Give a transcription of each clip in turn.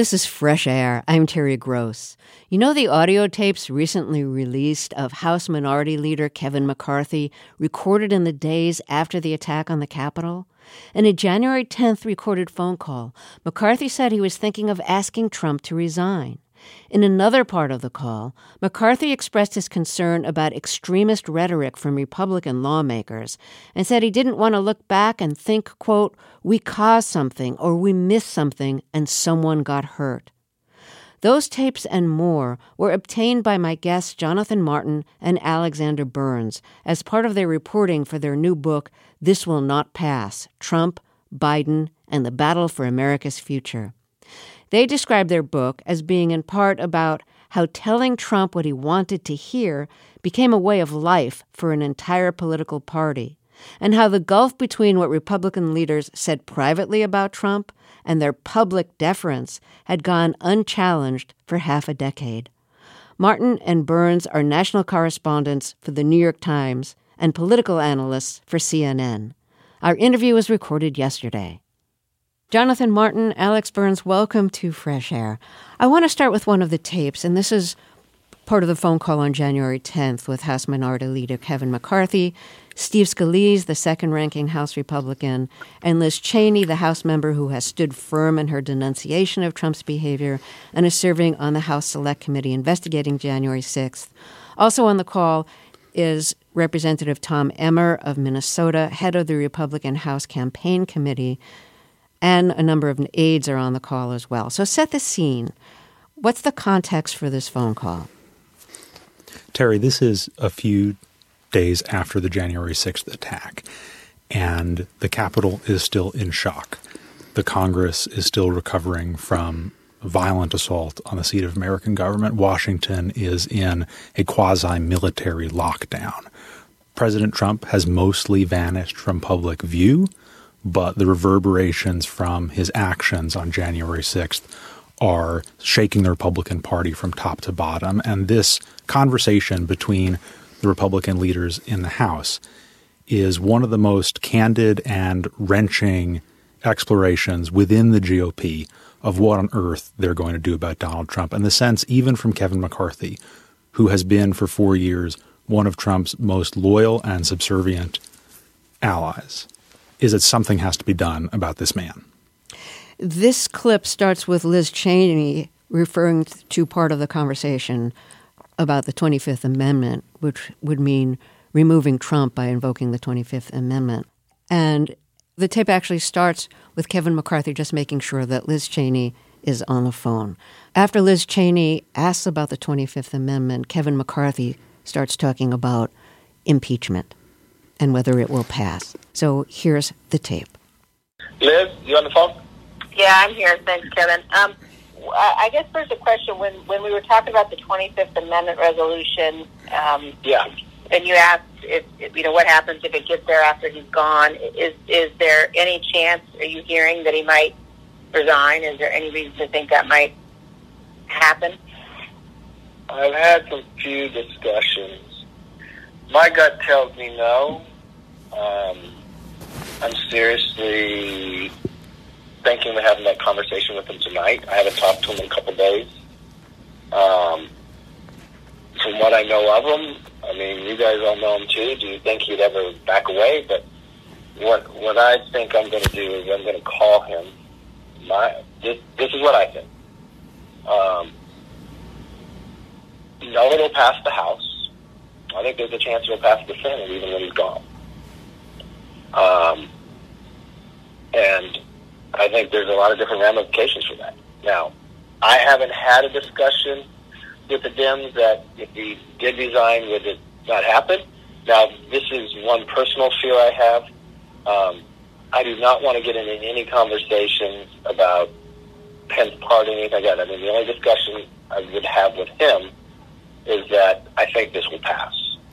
This is Fresh Air. I'm Terry Gross. You know the audio tapes recently released of House Minority Leader Kevin McCarthy recorded in the days after the attack on the Capitol? In a January 10th recorded phone call, McCarthy said he was thinking of asking Trump to resign. In another part of the call, McCarthy expressed his concern about extremist rhetoric from Republican lawmakers and said he didn't want to look back and think, quote, we caused something or we missed something and someone got hurt. Those tapes and more were obtained by my guests Jonathan Martin and Alexander Burns as part of their reporting for their new book, This Will Not Pass Trump, Biden, and the Battle for America's Future. They describe their book as being in part about how telling Trump what he wanted to hear became a way of life for an entire political party, and how the gulf between what Republican leaders said privately about Trump and their public deference had gone unchallenged for half a decade. Martin and Burns are national correspondents for the New York Times and political analysts for CNN. Our interview was recorded yesterday. Jonathan Martin, Alex Burns, welcome to Fresh Air. I want to start with one of the tapes, and this is part of the phone call on January 10th with House Minority Leader Kevin McCarthy, Steve Scalise, the second ranking House Republican, and Liz Cheney, the House member who has stood firm in her denunciation of Trump's behavior and is serving on the House Select Committee investigating January 6th. Also on the call is Representative Tom Emmer of Minnesota, head of the Republican House Campaign Committee and a number of aides are on the call as well. So set the scene. What's the context for this phone call? Terry, this is a few days after the January 6th attack, and the Capitol is still in shock. The Congress is still recovering from violent assault on the seat of American government. Washington is in a quasi military lockdown. President Trump has mostly vanished from public view but the reverberations from his actions on January 6th are shaking the Republican Party from top to bottom. And this conversation between the Republican leaders in the House is one of the most candid and wrenching explorations within the GOP of what on earth they're going to do about Donald Trump. And the sense, even from Kevin McCarthy, who has been for four years one of Trump's most loyal and subservient allies, is that something has to be done about this man. This clip starts with Liz Cheney referring to part of the conversation about the 25th Amendment, which would mean removing Trump by invoking the 25th Amendment. And the tape actually starts with Kevin McCarthy just making sure that Liz Cheney is on the phone. After Liz Cheney asks about the 25th Amendment, Kevin McCarthy starts talking about impeachment and whether it will pass. So here's the tape. Liz, you on the phone? Yeah, I'm here. Thanks, Kevin. Um, I guess there's a question when when we were talking about the 25th Amendment resolution. Um, yeah. And you asked if, if you know what happens if it gets there after he's gone. Is is there any chance? Are you hearing that he might resign? Is there any reason to think that might happen? I've had some few discussions. My gut tells me no. Um, I'm seriously thinking of having that conversation with him tonight. I haven't talked to him in a couple days. Um, from what I know of him, I mean, you guys all know him too. Do you think he'd ever back away? But what what I think I'm going to do is I'm going to call him. My this this is what I think. Um, no, it'll pass the House. I think there's a chance it'll pass the Senate even when he's gone. Um, and I think there's a lot of different ramifications for that. Now, I haven't had a discussion with the Dems that if he did resign, would it not happen? Now, this is one personal fear I have. Um, I do not want to get into any conversations about Pence anything like that. I mean, the only discussion I would have with him is that I think this will pass,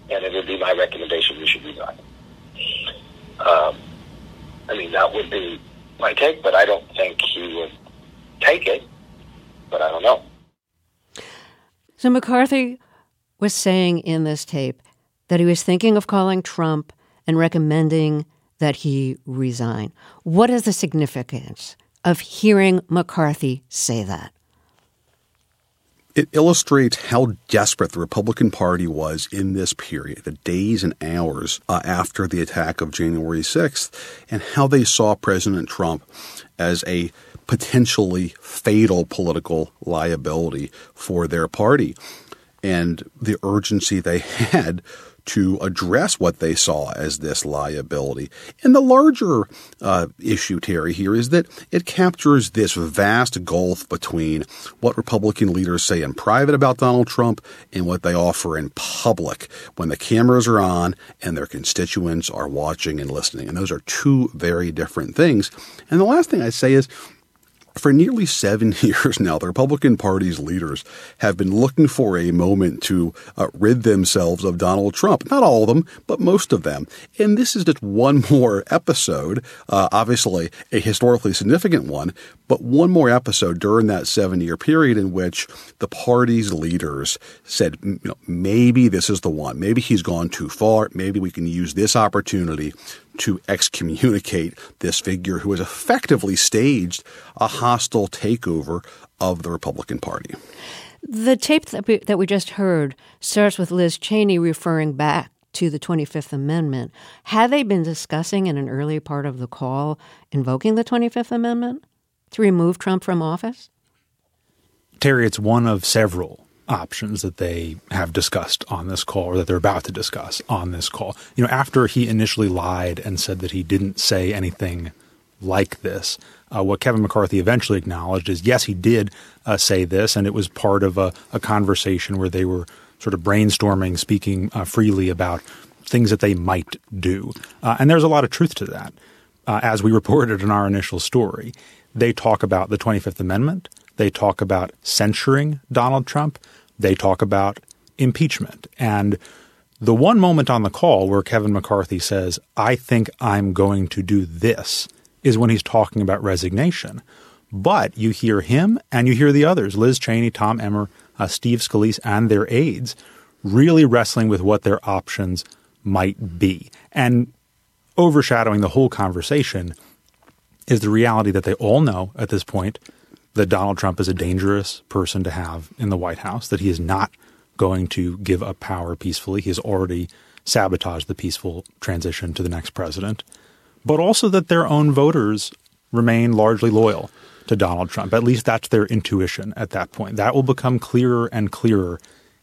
and it would be my recommendation we should resign. Um, I mean, that would be my take, but I don't think he would take it. But I don't know. So McCarthy was saying in this tape that he was thinking of calling Trump and recommending that he resign. What is the significance of hearing McCarthy say that? It illustrates how desperate the Republican Party was in this period, the days and hours uh, after the attack of January 6th, and how they saw President Trump as a potentially fatal political liability for their party. And the urgency they had to address what they saw as this liability. And the larger uh, issue, Terry, here is that it captures this vast gulf between what Republican leaders say in private about Donald Trump and what they offer in public when the cameras are on and their constituents are watching and listening. And those are two very different things. And the last thing I say is for nearly seven years now, the Republican Party's leaders have been looking for a moment to uh, rid themselves of Donald Trump. Not all of them, but most of them. And this is just one more episode, uh, obviously a historically significant one, but one more episode during that seven year period in which the party's leaders said, you know, maybe this is the one. Maybe he's gone too far. Maybe we can use this opportunity to excommunicate this figure who has effectively staged a hostile takeover of the Republican Party. The tape that we, that we just heard starts with Liz Cheney referring back to the 25th Amendment. Had they been discussing in an early part of the call invoking the 25th Amendment to remove Trump from office? Terry, it's one of several options that they have discussed on this call or that they're about to discuss on this call. You know, after he initially lied and said that he didn't say anything like this, uh, what Kevin McCarthy eventually acknowledged is yes, he did uh, say this, and it was part of a, a, conversation where they were sort of brainstorming, speaking uh, freely about things that they might do. Uh, and there's a lot of truth to that. Uh, as we reported in our initial story, they talk about the 25th Amendment, they talk about censuring Donald Trump, they talk about impeachment. And the one moment on the call where Kevin McCarthy says, I think I'm going to do this, is when he's talking about resignation. But you hear him and you hear the others, Liz Cheney, Tom Emmer, uh, Steve Scalise, and their aides, really wrestling with what their options might be. And overshadowing the whole conversation is the reality that they all know at this point that Donald Trump is a dangerous person to have in the White House, that he is not going to give up power peacefully. He has already sabotaged the peaceful transition to the next president, but also that their own voters remain largely loyal to Donald Trump. At least that's their intuition at that point. That will become clearer and clearer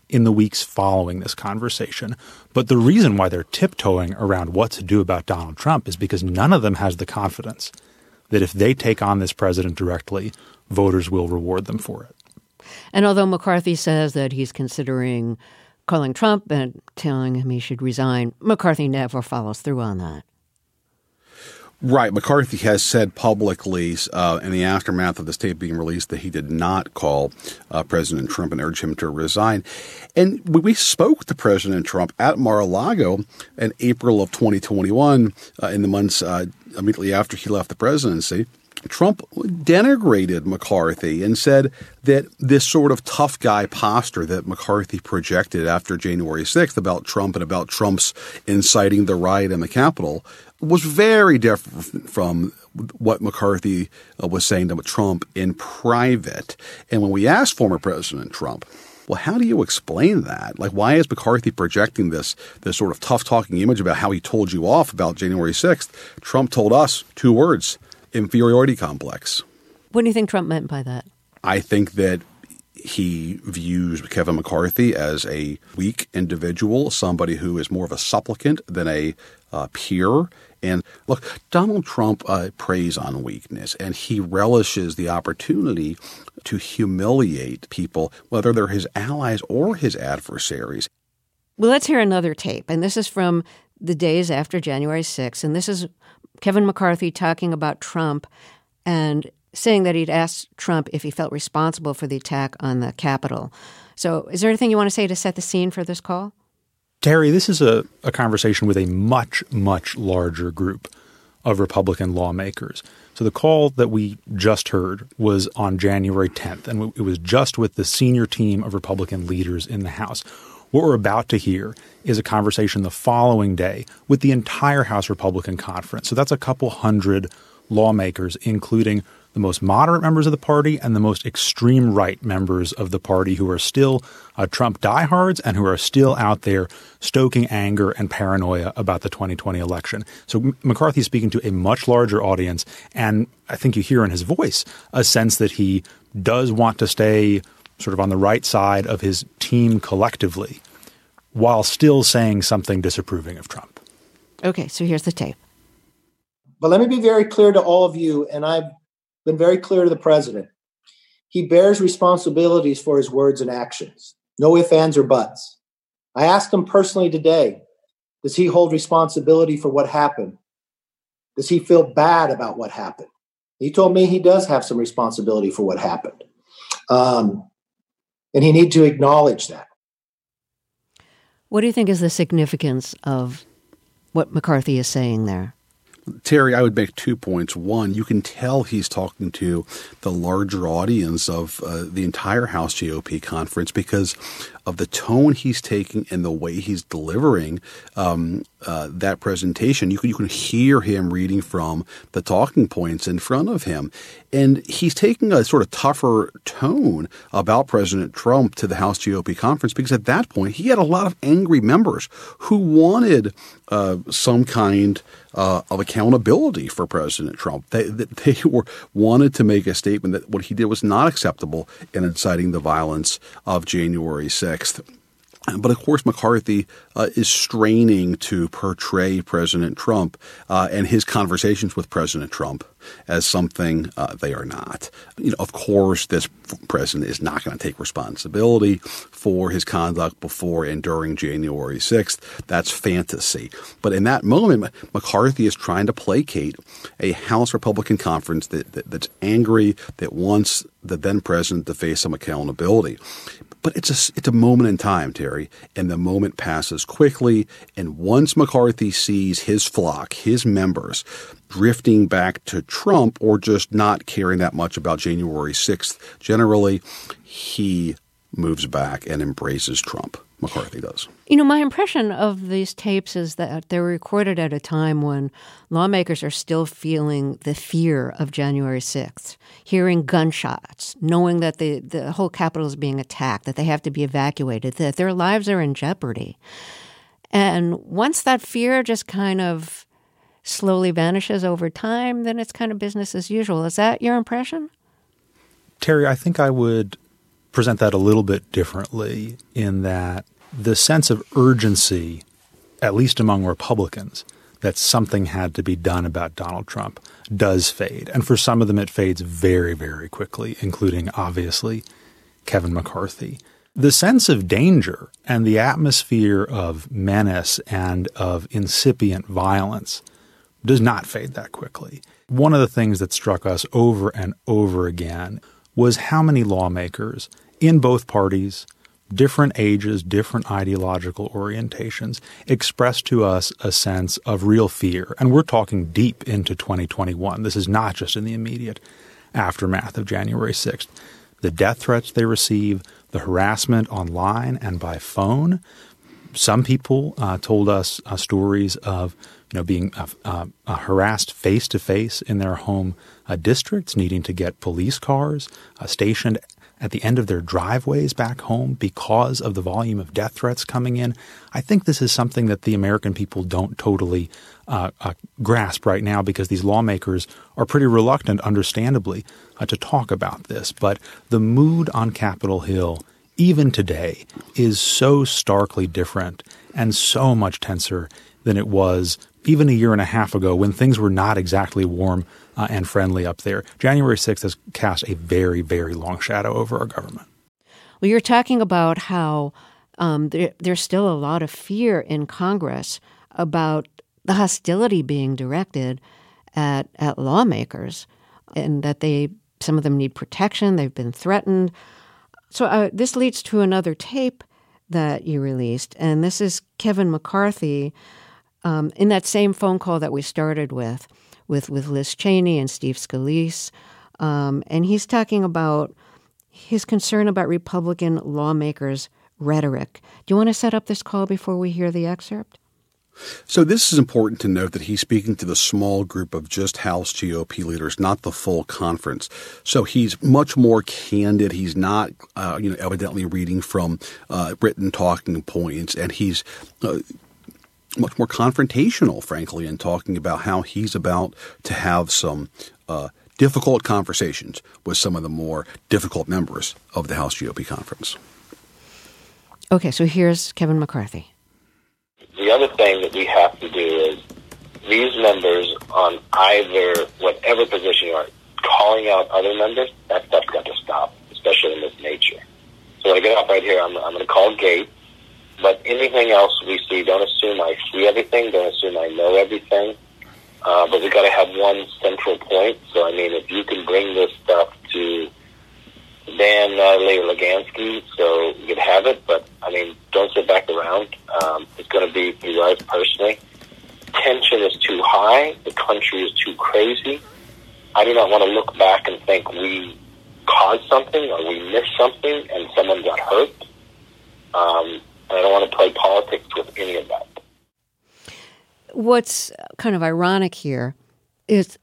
in the weeks following this conversation. But the reason why they're tiptoeing around what to do about Donald Trump is because none of them has the confidence that if they take on this president directly, voters will reward them for it. And although McCarthy says that he's considering calling Trump and telling him he should resign, McCarthy never follows through on that. Right. McCarthy has said publicly uh, in the aftermath of this tape being released that he did not call uh, President Trump and urge him to resign. And we spoke to President Trump at Mar a Lago in April of 2021, uh, in the months uh, immediately after he left the presidency. Trump denigrated McCarthy and said that this sort of tough guy posture that McCarthy projected after January 6th about Trump and about Trump's inciting the riot in the Capitol was very different from what McCarthy uh, was saying to Trump in private. And when we asked former President Trump, well, how do you explain that? Like, why is McCarthy projecting this this sort of tough talking image about how he told you off about January sixth? Trump told us two words: inferiority complex. What do you think Trump meant by that? I think that he views Kevin McCarthy as a weak individual, somebody who is more of a supplicant than a uh, peer. And look, Donald Trump uh, preys on weakness, and he relishes the opportunity to humiliate people, whether they're his allies or his adversaries. Well, let's hear another tape. And this is from the days after January 6th. And this is Kevin McCarthy talking about Trump and saying that he'd asked Trump if he felt responsible for the attack on the Capitol. So, is there anything you want to say to set the scene for this call? Terry, this is a, a conversation with a much, much larger group of Republican lawmakers. So the call that we just heard was on January 10th, and it was just with the senior team of Republican leaders in the House. What we're about to hear is a conversation the following day with the entire House Republican Conference. So that's a couple hundred lawmakers, including the most moderate members of the party and the most extreme right members of the party who are still uh, Trump diehards and who are still out there stoking anger and paranoia about the 2020 election. So McCarthy is speaking to a much larger audience, and I think you hear in his voice a sense that he does want to stay sort of on the right side of his team collectively while still saying something disapproving of Trump. Okay, so here's the tape. But let me be very clear to all of you, and I've been very clear to the president. He bears responsibilities for his words and actions. No ifs, ands, or buts. I asked him personally today Does he hold responsibility for what happened? Does he feel bad about what happened? He told me he does have some responsibility for what happened. Um, and he need to acknowledge that. What do you think is the significance of what McCarthy is saying there? Terry, I would make two points. One, you can tell he's talking to the larger audience of uh, the entire House GOP conference because of the tone he's taking and the way he's delivering um, uh, that presentation. You can, you can hear him reading from the talking points in front of him. And he's taking a sort of tougher tone about President Trump to the House GOP conference because at that point he had a lot of angry members who wanted uh, some kind uh, of accountability for President Trump. They, they were wanted to make a statement that what he did was not acceptable in inciting the violence of January 6th. But of course, McCarthy uh, is straining to portray President Trump uh, and his conversations with President Trump as something uh, they are not. You know, of course, this president is not going to take responsibility for his conduct before and during January 6th. That's fantasy. But in that moment, McCarthy is trying to placate a House Republican conference that, that that's angry, that wants the then president to face some accountability. But it's a, it's a moment in time, Terry, and the moment passes quickly. And once McCarthy sees his flock, his members, drifting back to Trump or just not caring that much about January 6th, generally, he moves back and embraces Trump. McCarthy does. You know, my impression of these tapes is that they're recorded at a time when lawmakers are still feeling the fear of January 6th, hearing gunshots, knowing that the, the whole Capitol is being attacked, that they have to be evacuated, that their lives are in jeopardy. And once that fear just kind of slowly vanishes over time, then it's kind of business as usual. Is that your impression? Terry, I think I would present that a little bit differently in that the sense of urgency, at least among Republicans, that something had to be done about Donald Trump does fade. And for some of them, it fades very, very quickly, including, obviously, Kevin McCarthy. The sense of danger and the atmosphere of menace and of incipient violence does not fade that quickly. One of the things that struck us over and over again was how many lawmakers in both parties different ages, different ideological orientations, express to us a sense of real fear. And we're talking deep into 2021. This is not just in the immediate aftermath of January 6th. The death threats they receive, the harassment online and by phone. Some people uh, told us uh, stories of you know being uh, uh, uh harassed face to face in their home uh, districts, needing to get police cars stationed at the end of their driveways back home because of the volume of death threats coming in. I think this is something that the American people don't totally uh, uh, grasp right now because these lawmakers are pretty reluctant, understandably, uh, to talk about this. But the mood on Capitol Hill, even today, is so starkly different and so much tenser than it was even a year and a half ago when things were not exactly warm uh, and friendly up there. January 6th has cast a very, very long shadow over our government. Well, you're talking about how um, there, there's still a lot of fear in Congress about the hostility being directed at, at lawmakers and that they some of them need protection they've been threatened so uh, this leads to another tape that you released and this is kevin mccarthy um, in that same phone call that we started with, with, with Liz Cheney and Steve Scalise, um, and he's talking about his concern about Republican lawmakers' rhetoric. Do you want to set up this call before we hear the excerpt? So this is important to note that he's speaking to the small group of just House GOP leaders, not the full conference. So he's much more candid. He's not, uh, you know, evidently reading from uh, written talking points, and he's uh, much more confrontational, frankly, in talking about how he's about to have some uh, difficult conversations with some of the more difficult members of the House GOP conference. Okay, so here's Kevin McCarthy. The other thing that we have to do is these members on either whatever position you are, calling out other members, that stuff's got to stop, especially in this nature. So when I get off right here, I'm, I'm going to call Gaetz. But anything else we see, don't assume I see everything. Don't assume I know everything. Uh, but we got to have one central point. So I mean, if you can bring this stuff to Dan Natalie or Leganski, so you could have it. But I mean, don't sit back around. Um, it's going to be for you guys personally. Tension is too high. The country is too crazy. I do not want to look back and think we caused something or we missed something and someone got hurt. Um, and I don't want to play politics with any of that. What's kind of ironic here is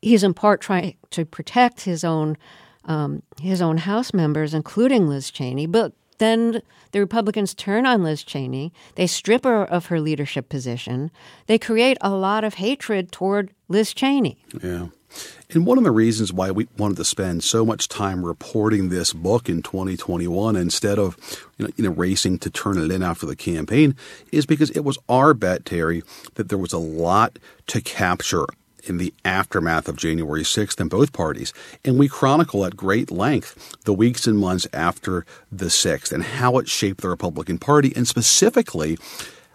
he's in part trying to protect his own um, his own House members, including Liz Cheney, but then the Republicans turn on Liz Cheney. They strip her of her leadership position. They create a lot of hatred toward Liz Cheney. Yeah. And one of the reasons why we wanted to spend so much time reporting this book in 2021 instead of you know, you know, racing to turn it in after the campaign is because it was our bet, Terry, that there was a lot to capture in the aftermath of January 6th in both parties. And we chronicle at great length the weeks and months after the 6th and how it shaped the Republican Party and specifically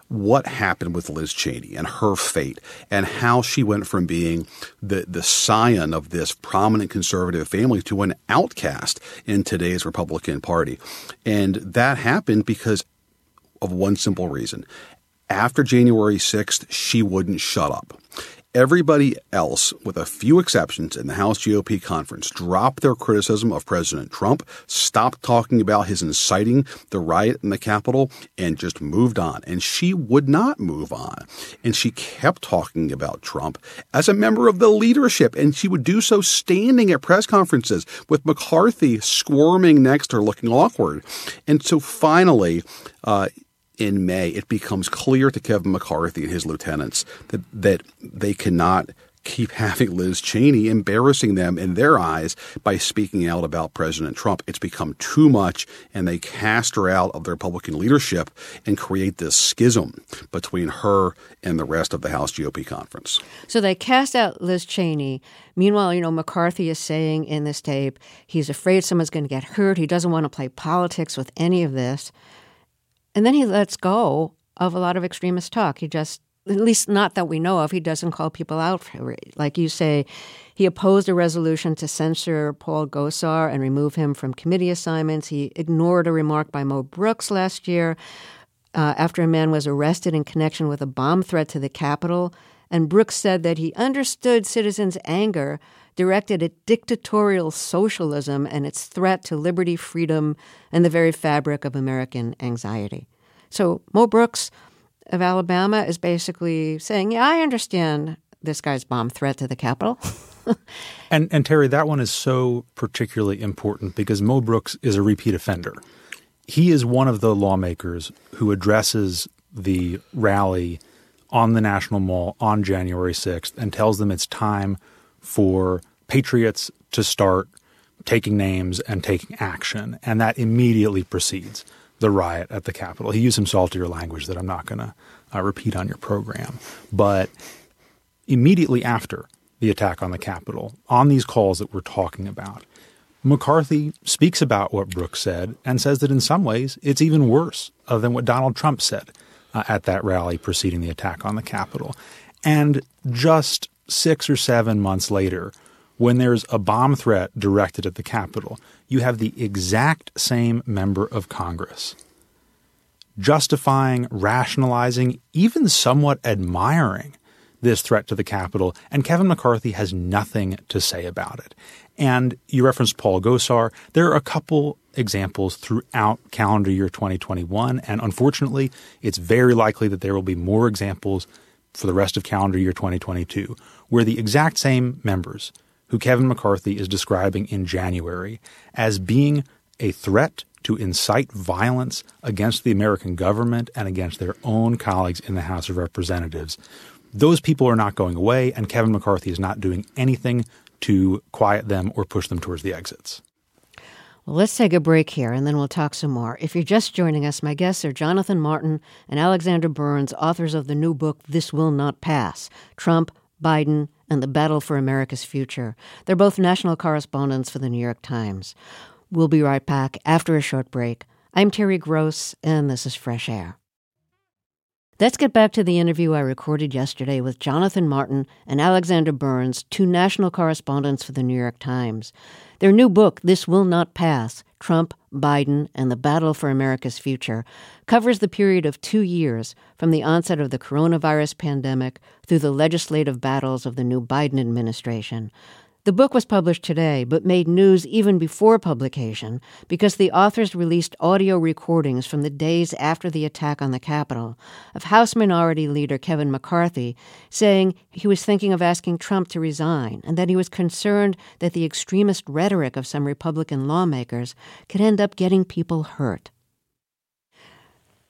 what happened with Liz Cheney and her fate and how she went from being the, the scion of this prominent conservative family to an outcast in today's Republican Party. And that happened because of one simple reason. After January 6th, she wouldn't shut up. Everybody else, with a few exceptions in the House GOP conference, dropped their criticism of President Trump, stopped talking about his inciting the riot in the Capitol, and just moved on. And she would not move on. And she kept talking about Trump as a member of the leadership. And she would do so standing at press conferences with McCarthy squirming next to her, looking awkward. And so finally, uh, in May, it becomes clear to Kevin McCarthy and his lieutenants that, that they cannot keep having Liz Cheney embarrassing them in their eyes by speaking out about President Trump. It's become too much, and they cast her out of the Republican leadership and create this schism between her and the rest of the House GOP conference. So they cast out Liz Cheney. Meanwhile, you know, McCarthy is saying in this tape he's afraid someone's going to get hurt. He doesn't want to play politics with any of this. And then he lets go of a lot of extremist talk. He just, at least not that we know of, he doesn't call people out for it. Like you say, he opposed a resolution to censor Paul Gosar and remove him from committee assignments. He ignored a remark by Mo Brooks last year uh, after a man was arrested in connection with a bomb threat to the Capitol. And Brooks said that he understood citizens' anger directed at dictatorial socialism and its threat to liberty, freedom, and the very fabric of American anxiety. So Mo Brooks of Alabama is basically saying, Yeah, I understand this guy's bomb threat to the Capitol. and and Terry, that one is so particularly important because Mo Brooks is a repeat offender. He is one of the lawmakers who addresses the rally on the National Mall on January 6th and tells them it's time for patriots to start taking names and taking action. And that immediately precedes the riot at the Capitol. He used some saltier language that I'm not going to uh, repeat on your program. But immediately after the attack on the Capitol, on these calls that we're talking about, McCarthy speaks about what Brooks said and says that in some ways it's even worse than what Donald Trump said uh, at that rally preceding the attack on the Capitol. And just six or seven months later, when there's a bomb threat directed at the Capitol, you have the exact same member of Congress justifying, rationalizing, even somewhat admiring this threat to the Capitol, and Kevin McCarthy has nothing to say about it. And you referenced Paul Gosar. There are a couple examples throughout calendar year 2021, and unfortunately, it's very likely that there will be more examples for the rest of calendar year 2022, where the exact same members who Kevin McCarthy is describing in January as being a threat to incite violence against the American government and against their own colleagues in the House of Representatives. Those people are not going away, and Kevin McCarthy is not doing anything to quiet them or push them towards the exits. Well, let's take a break here and then we'll talk some more. If you're just joining us, my guests are Jonathan Martin and Alexander Burns, authors of the new book, This Will Not Pass Trump, Biden, and the Battle for America's Future. They're both national correspondents for the New York Times. We'll be right back after a short break. I'm Terry Gross, and this is Fresh Air. Let's get back to the interview I recorded yesterday with Jonathan Martin and Alexander Burns, two national correspondents for the New York Times. Their new book, This Will Not Pass Trump, Biden, and the Battle for America's Future, covers the period of two years from the onset of the coronavirus pandemic through the legislative battles of the new Biden administration. The book was published today, but made news even before publication because the authors released audio recordings from the days after the attack on the Capitol of House Minority Leader Kevin McCarthy saying he was thinking of asking Trump to resign and that he was concerned that the extremist rhetoric of some Republican lawmakers could end up getting people hurt.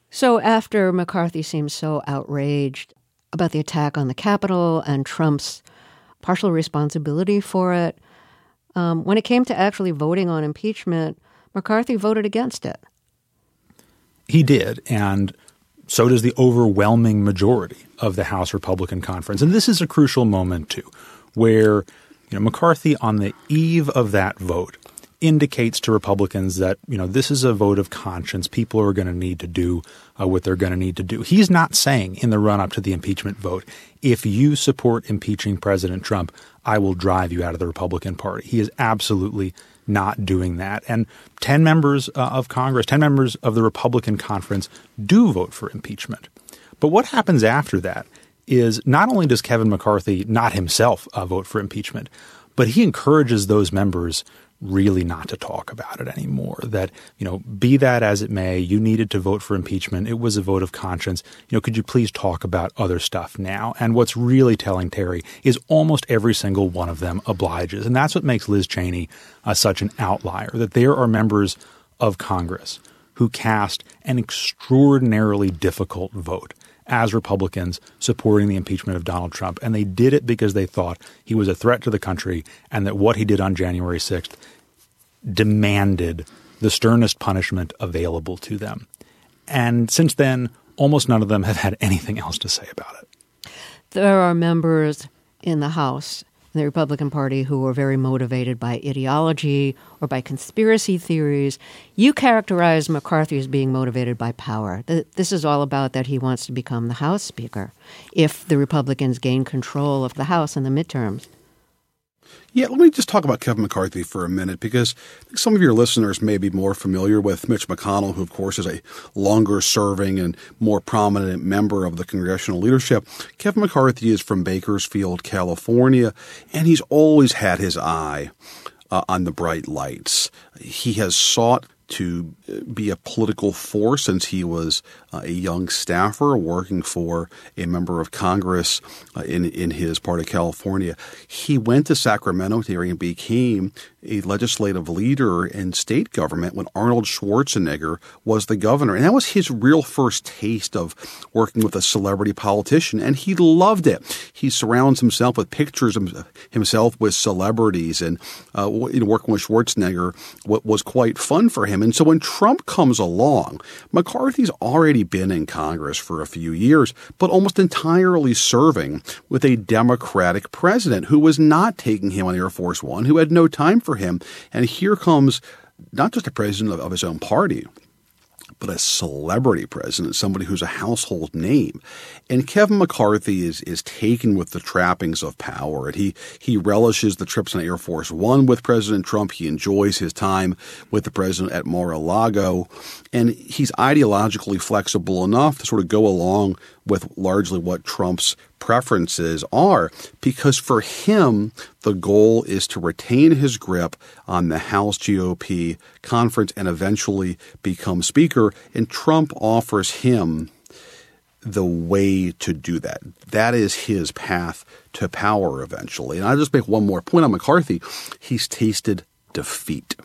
So, after McCarthy seemed so outraged about the attack on the Capitol and Trump's partial responsibility for it. Um, when it came to actually voting on impeachment, McCarthy voted against it. He did, and so does the overwhelming majority of the House Republican Conference. And this is a crucial moment, too, where you know, McCarthy, on the eve of that vote, indicates to Republicans that you know this is a vote of conscience. People are going to need to do uh, what they're going to need to do. He's not saying in the run up to the impeachment vote, if you support impeaching President Trump, I will drive you out of the Republican Party. He is absolutely not doing that. And 10 members uh, of Congress, 10 members of the Republican conference do vote for impeachment. But what happens after that is not only does Kevin McCarthy not himself uh, vote for impeachment, but he encourages those members really not to talk about it anymore. That, you know, be that as it may, you needed to vote for impeachment. It was a vote of conscience. You know, could you please talk about other stuff now? And what's really telling Terry is almost every single one of them obliges. And that's what makes Liz Cheney uh, such an outlier, that there are members of Congress who cast an extraordinarily difficult vote as Republicans supporting the impeachment of Donald Trump. And they did it because they thought he was a threat to the country and that what he did on January 6th demanded the sternest punishment available to them. And since then, almost none of them have had anything else to say about it. There are members in the House the Republican Party who are very motivated by ideology or by conspiracy theories. You characterize McCarthy as being motivated by power. This is all about that he wants to become the House Speaker if the Republicans gain control of the House in the midterms. Yeah, let me just talk about Kevin McCarthy for a minute because some of your listeners may be more familiar with Mitch McConnell, who, of course, is a longer serving and more prominent member of the congressional leadership. Kevin McCarthy is from Bakersfield, California, and he's always had his eye uh, on the bright lights. He has sought to be a political force since he was uh, a young staffer working for a member of Congress uh, in in his part of California. He went to Sacramento area and became a legislative leader in state government when Arnold Schwarzenegger was the governor. And that was his real first taste of working with a celebrity politician. And he loved it. He surrounds himself with pictures of himself with celebrities. And uh, working with Schwarzenegger was quite fun for him. And so when Trump comes along, McCarthy's already been in Congress for a few years, but almost entirely serving with a Democratic president who was not taking him on Air Force One, who had no time for him. And here comes not just a president of, of his own party, but a celebrity president, somebody who's a household name. And Kevin McCarthy is is taken with the trappings of power, and he he relishes the trips on Air Force One with President Trump. He enjoys his time with the president at Mar-a-Lago, and he's ideologically flexible enough to sort of go along with largely what Trump's preferences are because for him, the goal is to retain his grip on the House GOP conference and eventually become Speaker. And Trump offers him the way to do that. That is his path to power eventually. And I'll just make one more point on McCarthy. He's tasted defeat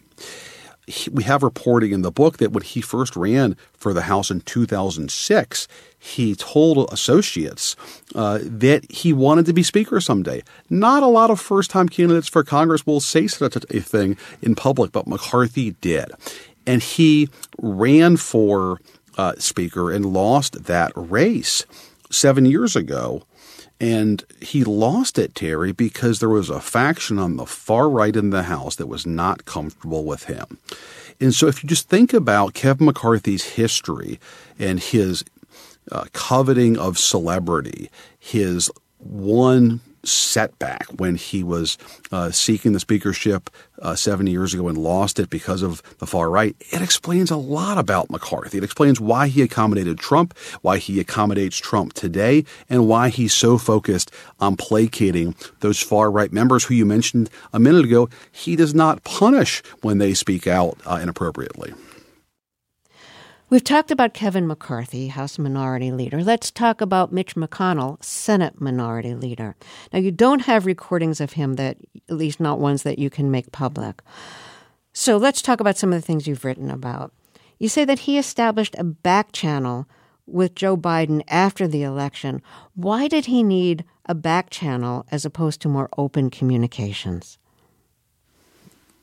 he, we have reporting in the book that when he first ran for the House in 2006, he told associates uh, that he wanted to be Speaker someday. Not a lot of first time candidates for Congress will say such a thing in public, but McCarthy did. And he ran for uh, Speaker and lost that race seven years ago. And he lost it, Terry, because there was a faction on the far right in the House that was not comfortable with him. And so, if you just think about Kevin McCarthy's history and his uh, coveting of celebrity, his one setback when he was uh, seeking the speakership uh, seven years ago and lost it because of the far right. It explains a lot about McCarthy. It explains why he accommodated Trump, why he accommodates Trump today, and why he's so focused on placating those far right members who you mentioned a minute ago. He does not punish when they speak out uh, inappropriately. We've talked about Kevin McCarthy, House Minority Leader. Let's talk about Mitch McConnell, Senate Minority Leader. Now, you don't have recordings of him that, at least not ones that you can make public. So let's talk about some of the things you've written about. You say that he established a back channel with Joe Biden after the election. Why did he need a back channel as opposed to more open communications?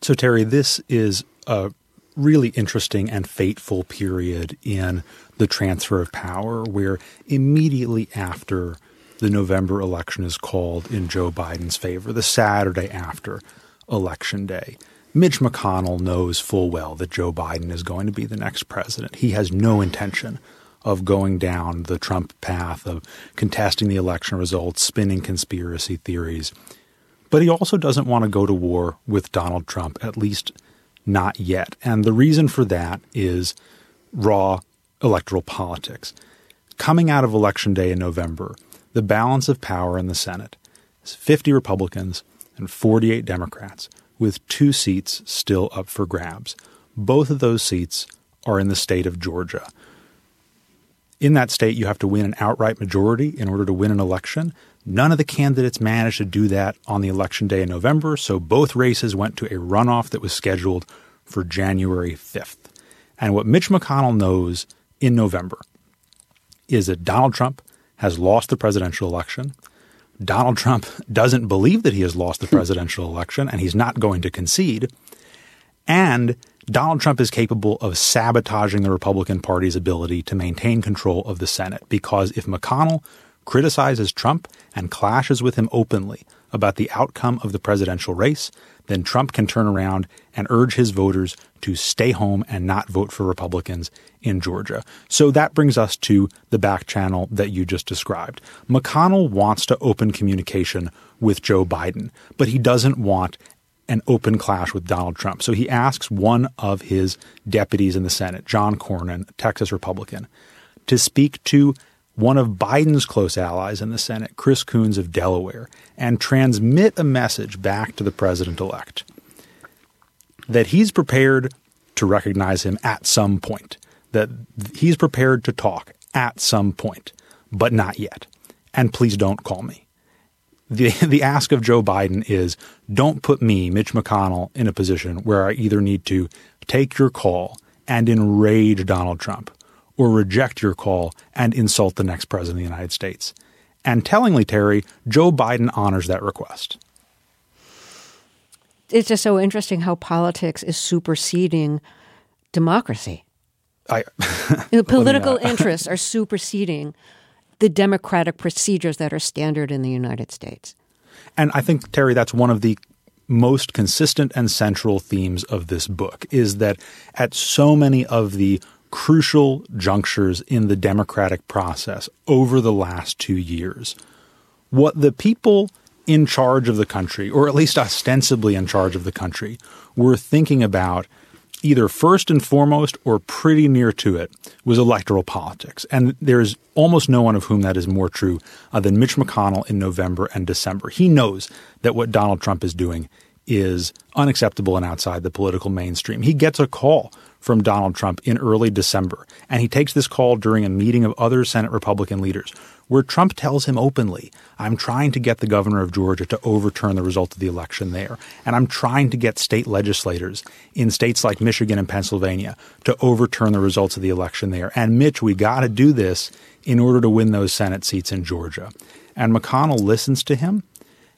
So, Terry, this is a really interesting and fateful period in the transfer of power where immediately after the November election is called in Joe Biden's favor, the Saturday after Election Day. Mitch McConnell knows full well that Joe Biden is going to be the next president. He has no intention of going down the Trump path of contesting the election results, spinning conspiracy theories. But he also doesn't want to go to war with Donald Trump, at least not yet. And the reason for that is raw electoral politics. Coming out of Election Day in November, the balance of power in the Senate is 50 Republicans and 48 Democrats, with two seats still up for grabs. Both of those seats are in the state of Georgia. In that state, you have to win an outright majority in order to win an election. None of the candidates managed to do that on the election day in November, so both races went to a runoff that was scheduled for January 5th. And what Mitch McConnell knows in November is that Donald Trump has lost the presidential election. Donald Trump doesn't believe that he has lost the hmm. presidential election, and he's not going to concede. And Donald Trump is capable of sabotaging the Republican Party's ability to maintain control of the Senate because if McConnell criticizes Trump and clashes with him openly about the outcome of the presidential race, then Trump can turn around and urge his voters to stay home and not vote for Republicans in Georgia. So that brings us to the back channel that you just described. McConnell wants to open communication with Joe Biden, but he doesn't want an open clash with Donald Trump. So he asks one of his deputies in the Senate, John Cornyn, Texas Republican, to speak to one of Biden's close allies in the Senate, Chris Coons of Delaware, and transmit a message back to the president elect that he's prepared to recognize him at some point, that he's prepared to talk at some point, but not yet. And please don't call me the the ask of Joe Biden is don't put me, Mitch McConnell, in a position where I either need to take your call and enrage Donald Trump or reject your call and insult the next president of the United States. And tellingly, Terry, Joe Biden honors that request. It's just so interesting how politics is superseding democracy. I, political interests are superseding the democratic procedures that are standard in the United States. And I think, Terry, that's one of the most consistent and central themes of this book is that at so many of the crucial junctures in the democratic process over the last two years, what the people in charge of the country, or at least ostensibly in charge of the country, were thinking about either first and foremost or pretty near to it was electoral politics. And there's almost no one of whom that is more true uh, than Mitch McConnell in November and December. He knows that what Donald Trump is doing is unacceptable and outside the political mainstream. He gets a call from Donald Trump in early December, and he takes this call during a meeting of other Senate Republican leaders where Trump tells him openly, I'm trying to get the governor of Georgia to overturn the result of the election there. And I'm trying to get state legislators in states like Michigan and Pennsylvania to overturn the results of the election there. And Mitch, we got to do this in order to win those Senate seats in Georgia. And McConnell listens to him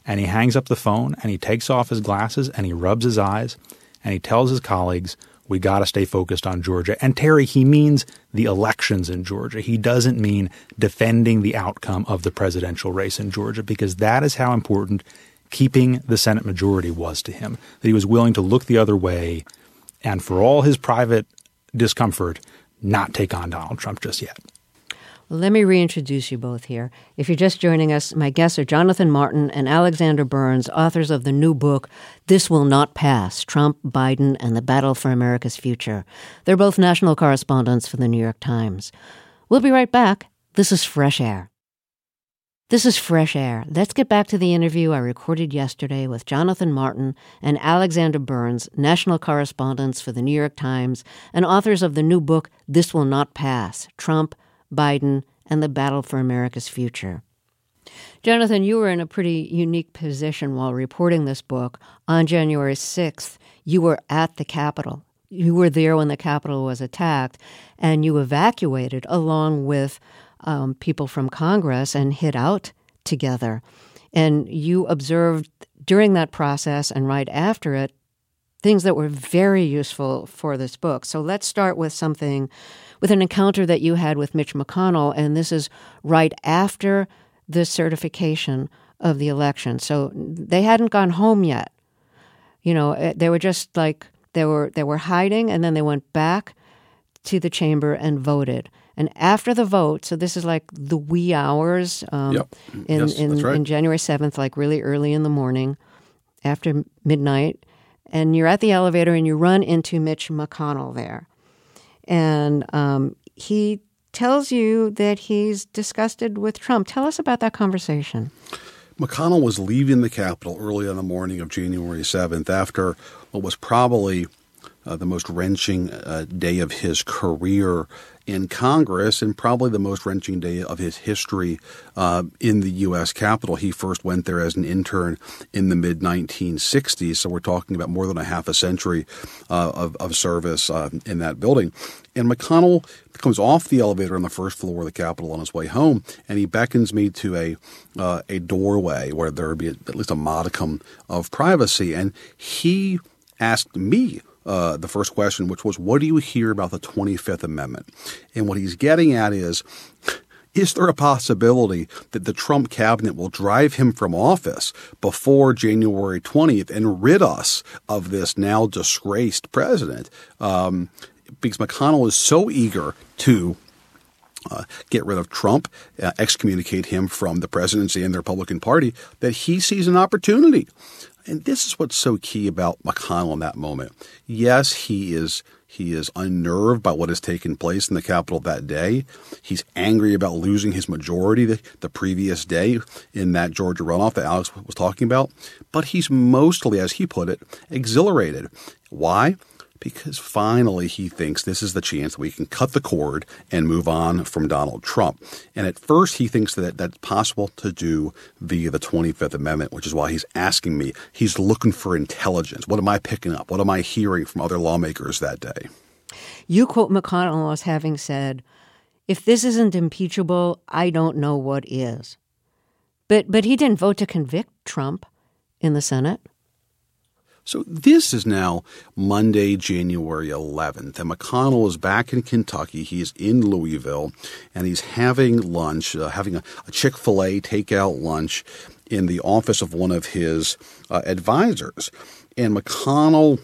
and he hangs up the phone and he takes off his glasses and he rubs his eyes and he tells his colleagues, we got to stay focused on Georgia. And Terry, he means the elections in Georgia. He doesn't mean defending the outcome of the presidential race in Georgia because that is how important keeping the Senate majority was to him. That he was willing to look the other way and for all his private discomfort, not take on Donald Trump just yet. Let me reintroduce you both here. If you're just joining us, my guests are Jonathan Martin and Alexander Burns, authors of the new book, This Will Not Pass Trump, Biden, and the Battle for America's Future. They're both national correspondents for the New York Times. We'll be right back. This is Fresh Air. This is Fresh Air. Let's get back to the interview I recorded yesterday with Jonathan Martin and Alexander Burns, national correspondents for the New York Times and authors of the new book, This Will Not Pass Trump, Biden, and the battle for America's future. Jonathan, you were in a pretty unique position while reporting this book. On January 6th, you were at the Capitol. You were there when the Capitol was attacked, and you evacuated along with um, people from Congress and hid out together. And you observed during that process and right after it things that were very useful for this book. So let's start with something with an encounter that you had with Mitch McConnell, and this is right after the certification of the election. So they hadn't gone home yet. You know, eh, they were just like they were they were hiding, and then they went back to the chamber and voted. And after the vote, so this is like the wee hours um, yep. in yes, in, right. in January seventh, like really early in the morning, after midnight, and you're at the elevator and you run into Mitch McConnell there and um, he tells you that he's disgusted with Trump. Tell us about that conversation. McConnell was leaving the Capitol early on the morning of January 7th after what was probably uh, the most wrenching uh, day of his career in Congress and probably the most wrenching day of his history uh, in the U.S. Capitol. He first went there as an intern in the mid 1960s, so we're talking about more than a half a century uh, of, of, service uh, in that building. And McConnell comes off the elevator on the first floor of the Capitol on his way home, and he beckons me to a uh, a doorway where there would be at least a modicum of privacy, and he asked me uh, the first question, which was, What do you hear about the 25th Amendment? And what he's getting at is, is there a possibility that the Trump cabinet will drive him from office before January 20th and rid us of this now disgraced president? Um, because McConnell is so eager to uh, get rid of Trump, uh, excommunicate him from the presidency and the Republican Party, that he sees an opportunity and this is what's so key about McConnell in that moment. Yes, he is he is unnerved by what has taken place in the Capitol that day. He's angry about losing his majority the, the previous day in that Georgia runoff that Alex was talking about. But he's mostly, as he put it, exhilarated. Why? Because finally he thinks this is the chance we can cut the cord and move on from Donald Trump. And at first he thinks that that's possible to do via the 25th Amendment, which is why he's asking me. He's looking for intelligence. What am I picking up? What am I hearing from other lawmakers that day? You quote McConnell as having said, if this isn't impeachable, I don't know what is. But but he didn't vote to convict Trump in the Senate. So this is now Monday, January 11th, and McConnell is back in Kentucky. He's in Louisville, and he's having lunch, uh, having a, a Chick fil A takeout lunch in the office of one of his uh, advisors. And McConnell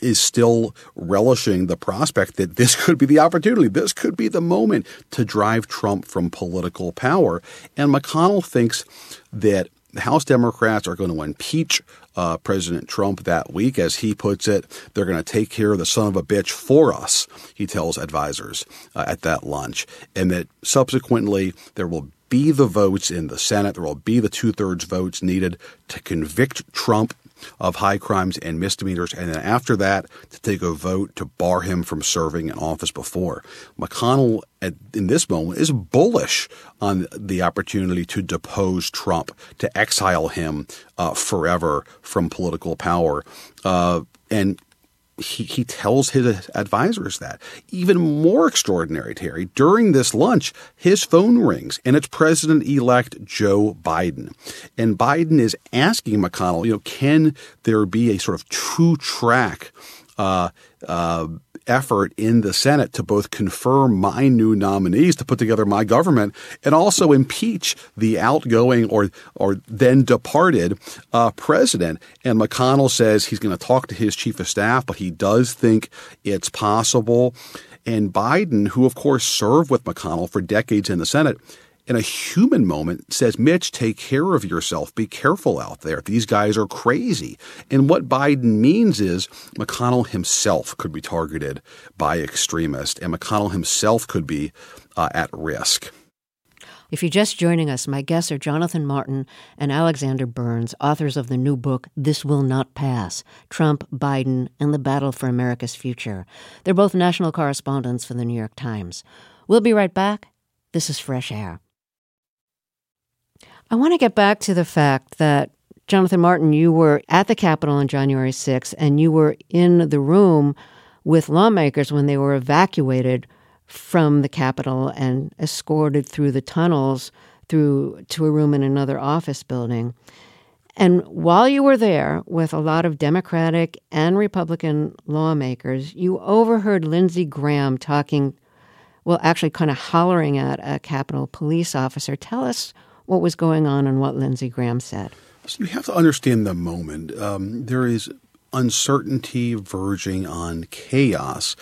is still relishing the prospect that this could be the opportunity. This could be the moment to drive Trump from political power. And McConnell thinks that House Democrats are going to impeach uh, President Trump that week. As he puts it, they're going to take care of the son of a bitch for us, he tells advisors uh, at that lunch. And that subsequently there will be the votes in the Senate, there will be the two thirds votes needed to convict Trump of high crimes and misdemeanors, and then after that, to take a vote to bar him from serving in office before. McConnell, at, in this moment, is bullish on the opportunity to depose Trump, to exile him uh, forever from political power. Uh, and he, he tells his advisors that. Even more extraordinary, Terry, during this lunch, his phone rings and it's President elect Joe Biden. And Biden is asking McConnell, you know, can there be a sort of two track uh, uh, effort in the Senate to both confirm my new nominees to put together my government and also impeach the outgoing or or then departed uh, president. And McConnell says he's going to talk to his chief of staff, but he does think it's possible. And Biden, who of course served with McConnell for decades in the Senate, in a human moment says, Mitch, take care of yourself. Be careful out there. These guys are crazy. And what Biden means is McConnell himself could be targeted by extremists, and McConnell himself could be uh, at risk. If you're just joining us, my guests are Jonathan Martin and Alexander Burns, authors of the new book, This Will Not Pass Trump, Biden, and the Battle for America's Future. They're both national correspondents for the New York Times. We'll be right back. This is Fresh Air. I want to get back to the fact that Jonathan Martin, you were at the Capitol on January 6th, and you were in the room with lawmakers when they were evacuated from the Capitol and escorted through the tunnels through to a room in another office building. And while you were there with a lot of Democratic and Republican lawmakers, you overheard Lindsey Graham talking, well, actually kind of hollering at a Capitol police officer. Tell us what was going on and what Lindsey Graham said. So you have to understand the moment. Um, there is uncertainty verging on chaos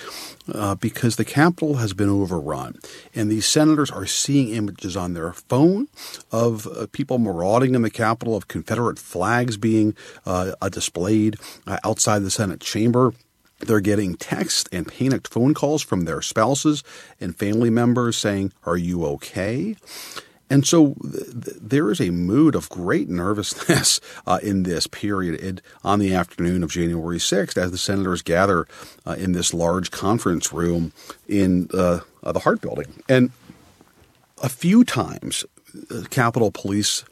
uh, because the Capitol has been overrun. And these senators are seeing images on their phone of uh, people marauding in the Capitol, of Confederate flags being uh, displayed uh, outside the Senate chamber. They're getting text and panicked phone calls from their spouses and family members saying, Are you okay? And so th- there is a mood of great nervousness uh, in this period it, on the afternoon of January 6th as the senators gather uh, in this large conference room in uh, the Hart Building. And a few times, uh, Capitol Police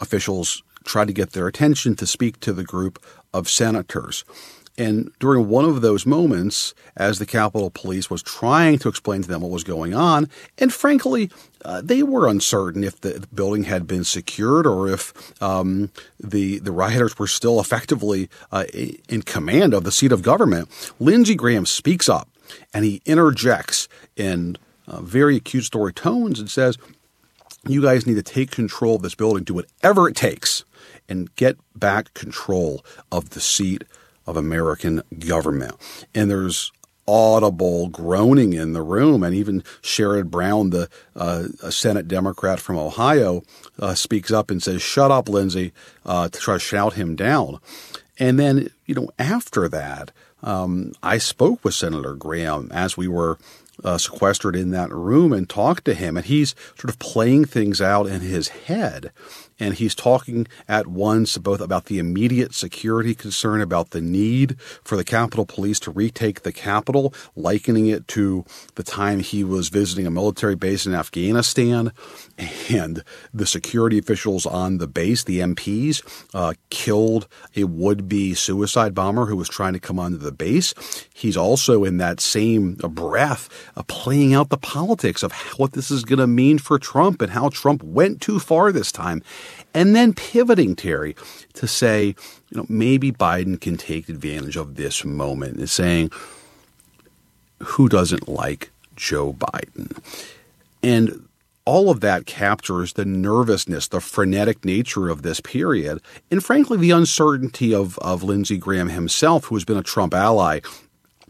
officials tried to get their attention to speak to the group of senators. And during one of those moments, as the Capitol Police was trying to explain to them what was going on, and frankly, uh, they were uncertain if the building had been secured or if um, the the rioters were still effectively uh, in command of the seat of government. Lindsey Graham speaks up and he interjects in uh, very accusatory tones and says, "You guys need to take control of this building, do whatever it takes, and get back control of the seat." Of American government. And there's audible groaning in the room, and even Sherrod Brown, the uh, Senate Democrat from Ohio, uh, speaks up and says, "Shut up, Lindsey," uh, to try to shout him down. And then, you know, after that, um, I spoke with Senator Graham as we were uh, sequestered in that room and talked to him, and he's sort of playing things out in his head and he's talking at once both about the immediate security concern, about the need for the Capitol Police to retake the Capitol, likening it to the time he was visiting a military base in Afghanistan, and the security officials on the base, the MPs, uh, killed a would-be suicide bomber who was trying to come onto the base. He's also in that same breath uh, playing out the politics of what this is going to mean for Trump and how Trump went too far this time and then pivoting Terry to say, you know, maybe Biden can take advantage of this moment and saying, who doesn't like Joe Biden? And all of that captures the nervousness, the frenetic nature of this period, and frankly, the uncertainty of, of Lindsey Graham himself, who has been a Trump ally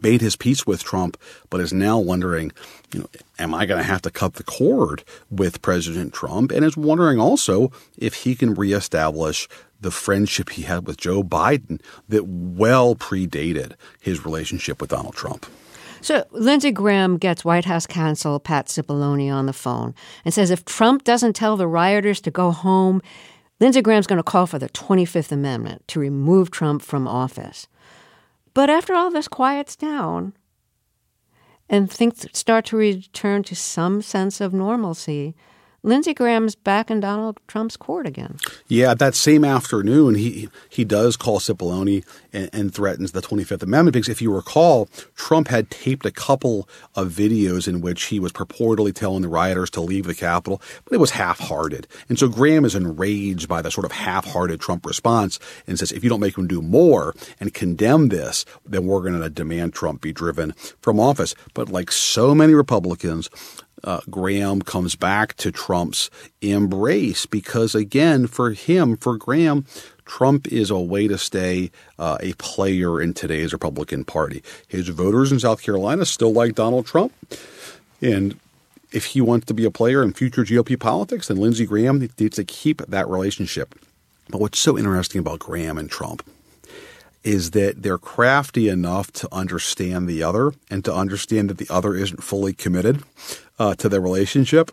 made his peace with Trump, but is now wondering, you know, am I going to have to cut the cord with President Trump? And is wondering also if he can reestablish the friendship he had with Joe Biden that well predated his relationship with Donald Trump. So Lindsey Graham gets White House counsel Pat Cipollone on the phone and says if Trump doesn't tell the rioters to go home, Lindsey Graham's going to call for the 25th Amendment to remove Trump from office. But after all this quiets down and things start to return to some sense of normalcy, Lindsey Graham's back in Donald Trump's court again. Yeah, that same afternoon, he he does call Cipollone and, and, threatens the 25th Amendment because if you recall, Trump had taped a couple of videos in which he was purportedly telling the rioters to leave the Capitol, but it was half-hearted. And so Graham is enraged by the sort of half-hearted Trump response and says, if you don't make him do more and condemn this, then we're going to demand Trump be driven from office. But like so many Republicans, uh, Graham comes back to Trump's embrace because, again, for him, for Graham, Trump is a way to stay uh, a player in today's Republican Party. His voters in South Carolina still like Donald Trump. And if he wants to be a player in future GOP politics, then Lindsey Graham needs to keep that relationship. But what's so interesting about Graham and Trump is that they're crafty enough to understand the other and to understand that the other isn't fully committed uh, to their relationship.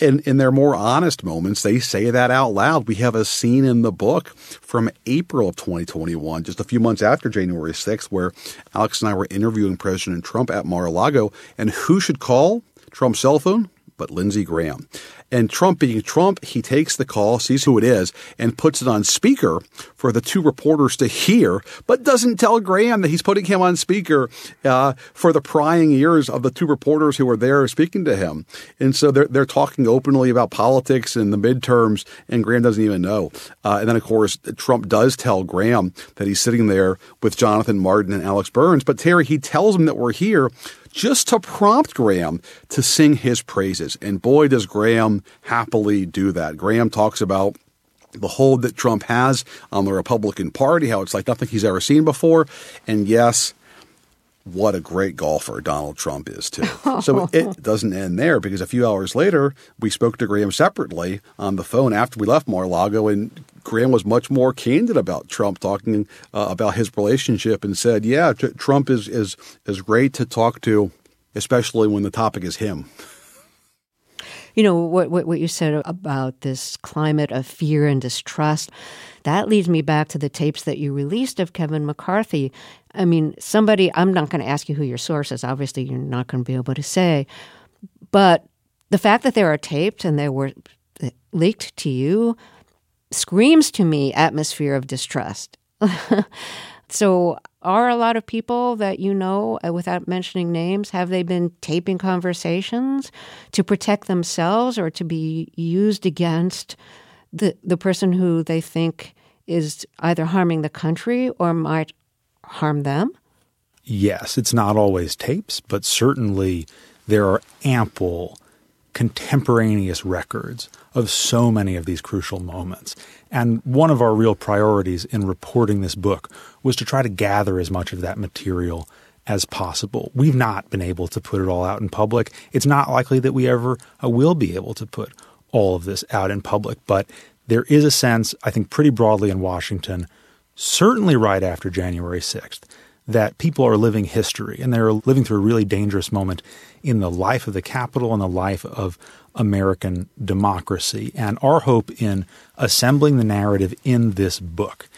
And in their more honest moments, they say that out loud. We have a scene in the book from April of 2021, just a few months after January 6th, where Alex and I were interviewing President Trump at Mar-a-Lago. And who should call Trump's cell phone? But Lindsey Graham. And Trump being Trump, he takes the call, sees who it is, and puts it on speaker for the two reporters to hear, but doesn't tell Graham that he's putting him on speaker uh, for the prying ears of the two reporters who are there speaking to him. And so they're, they're talking openly about politics and the midterms, and Graham doesn't even know. Uh, and then, of course, Trump does tell Graham that he's sitting there with Jonathan Martin and Alex Burns. But Terry, he tells him that we're here just to prompt Graham to sing his praises. And boy, does Graham happily do that. Graham talks about the hold that Trump has on the Republican Party, how it's like nothing he's ever seen before. And yes, what a great golfer Donald Trump is, too. So it doesn't end there because a few hours later, we spoke to Graham separately on the phone after we left Mar a Lago, and Graham was much more candid about Trump, talking uh, about his relationship, and said, "Yeah, t- Trump is is is great to talk to, especially when the topic is him." You know what, what what you said about this climate of fear and distrust. That leads me back to the tapes that you released of Kevin McCarthy. I mean, somebody. I'm not going to ask you who your source is. Obviously, you're not going to be able to say, but the fact that they are taped and they were leaked to you screams to me atmosphere of distrust. so, are a lot of people that you know, uh, without mentioning names, have they been taping conversations to protect themselves or to be used against the the person who they think is either harming the country or might harm them? Yes, it's not always tapes, but certainly there are ample contemporaneous records of so many of these crucial moments. And one of our real priorities in reporting this book was to try to gather as much of that material as possible. We've not been able to put it all out in public. It's not likely that we ever uh, will be able to put all of this out in public, but there is a sense, I think, pretty broadly in Washington, certainly right after January 6th, that people are living history and they're living through a really dangerous moment in the life of the capital and the life of American democracy. And our hope in assembling the narrative in this book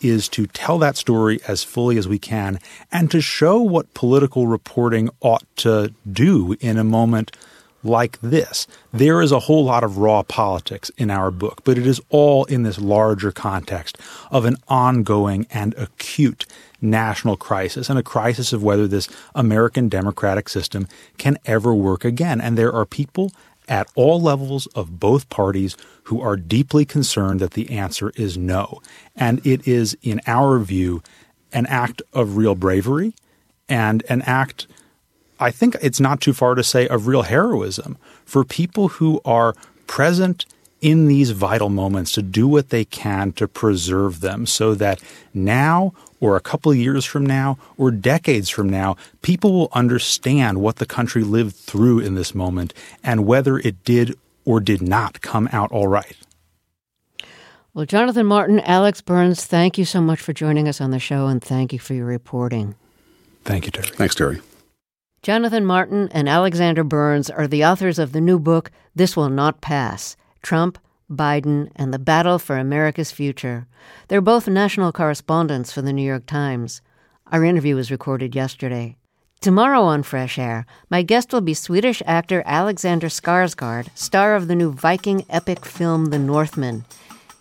is to tell that story as fully as we can and to show what political reporting ought to do in a moment like this. There is a whole lot of raw politics in our book, but it is all in this larger context of an ongoing and acute national crisis and a crisis of whether this American democratic system can ever work again. And there are people at all levels of both parties who are deeply concerned that the answer is no. And it is, in our view, an act of real bravery and an act I think it's not too far to say of real heroism for people who are present in these vital moments to do what they can to preserve them so that now or a couple of years from now or decades from now, people will understand what the country lived through in this moment and whether it did or did not come out all right. Well, Jonathan Martin, Alex Burns, thank you so much for joining us on the show and thank you for your reporting. Thank you, Terry. Thanks, Terry. Jonathan Martin and Alexander Burns are the authors of the new book, This Will Not Pass Trump, Biden, and the Battle for America's Future. They're both national correspondents for the New York Times. Our interview was recorded yesterday. Tomorrow on Fresh Air, my guest will be Swedish actor Alexander Skarsgård, star of the new Viking epic film The Northman.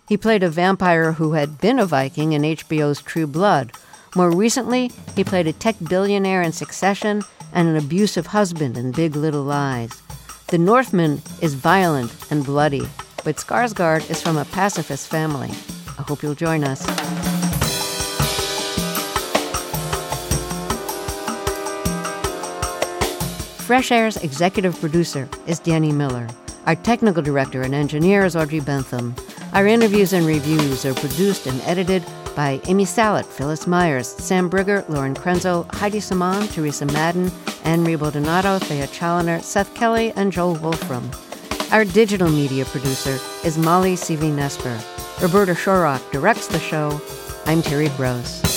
He played a vampire who had been a Viking in HBO's True Blood. More recently, he played a tech billionaire in Succession and an abusive husband in Big Little Lies. The Northman is violent and bloody, but Skarsgård is from a pacifist family. I hope you'll join us. Fresh Air's executive producer is Danny Miller. Our technical director and engineer is Audrey Bentham. Our interviews and reviews are produced and edited by Amy Salit, Phyllis Myers, Sam Brigger, Lauren Krenzel, Heidi Saman, Teresa Madden, Anne Donato, Thea Chaloner, Seth Kelley, and Joel Wolfram. Our digital media producer is Molly Seavy Nesper. Roberta Shorrock directs the show. I'm Terry Gross.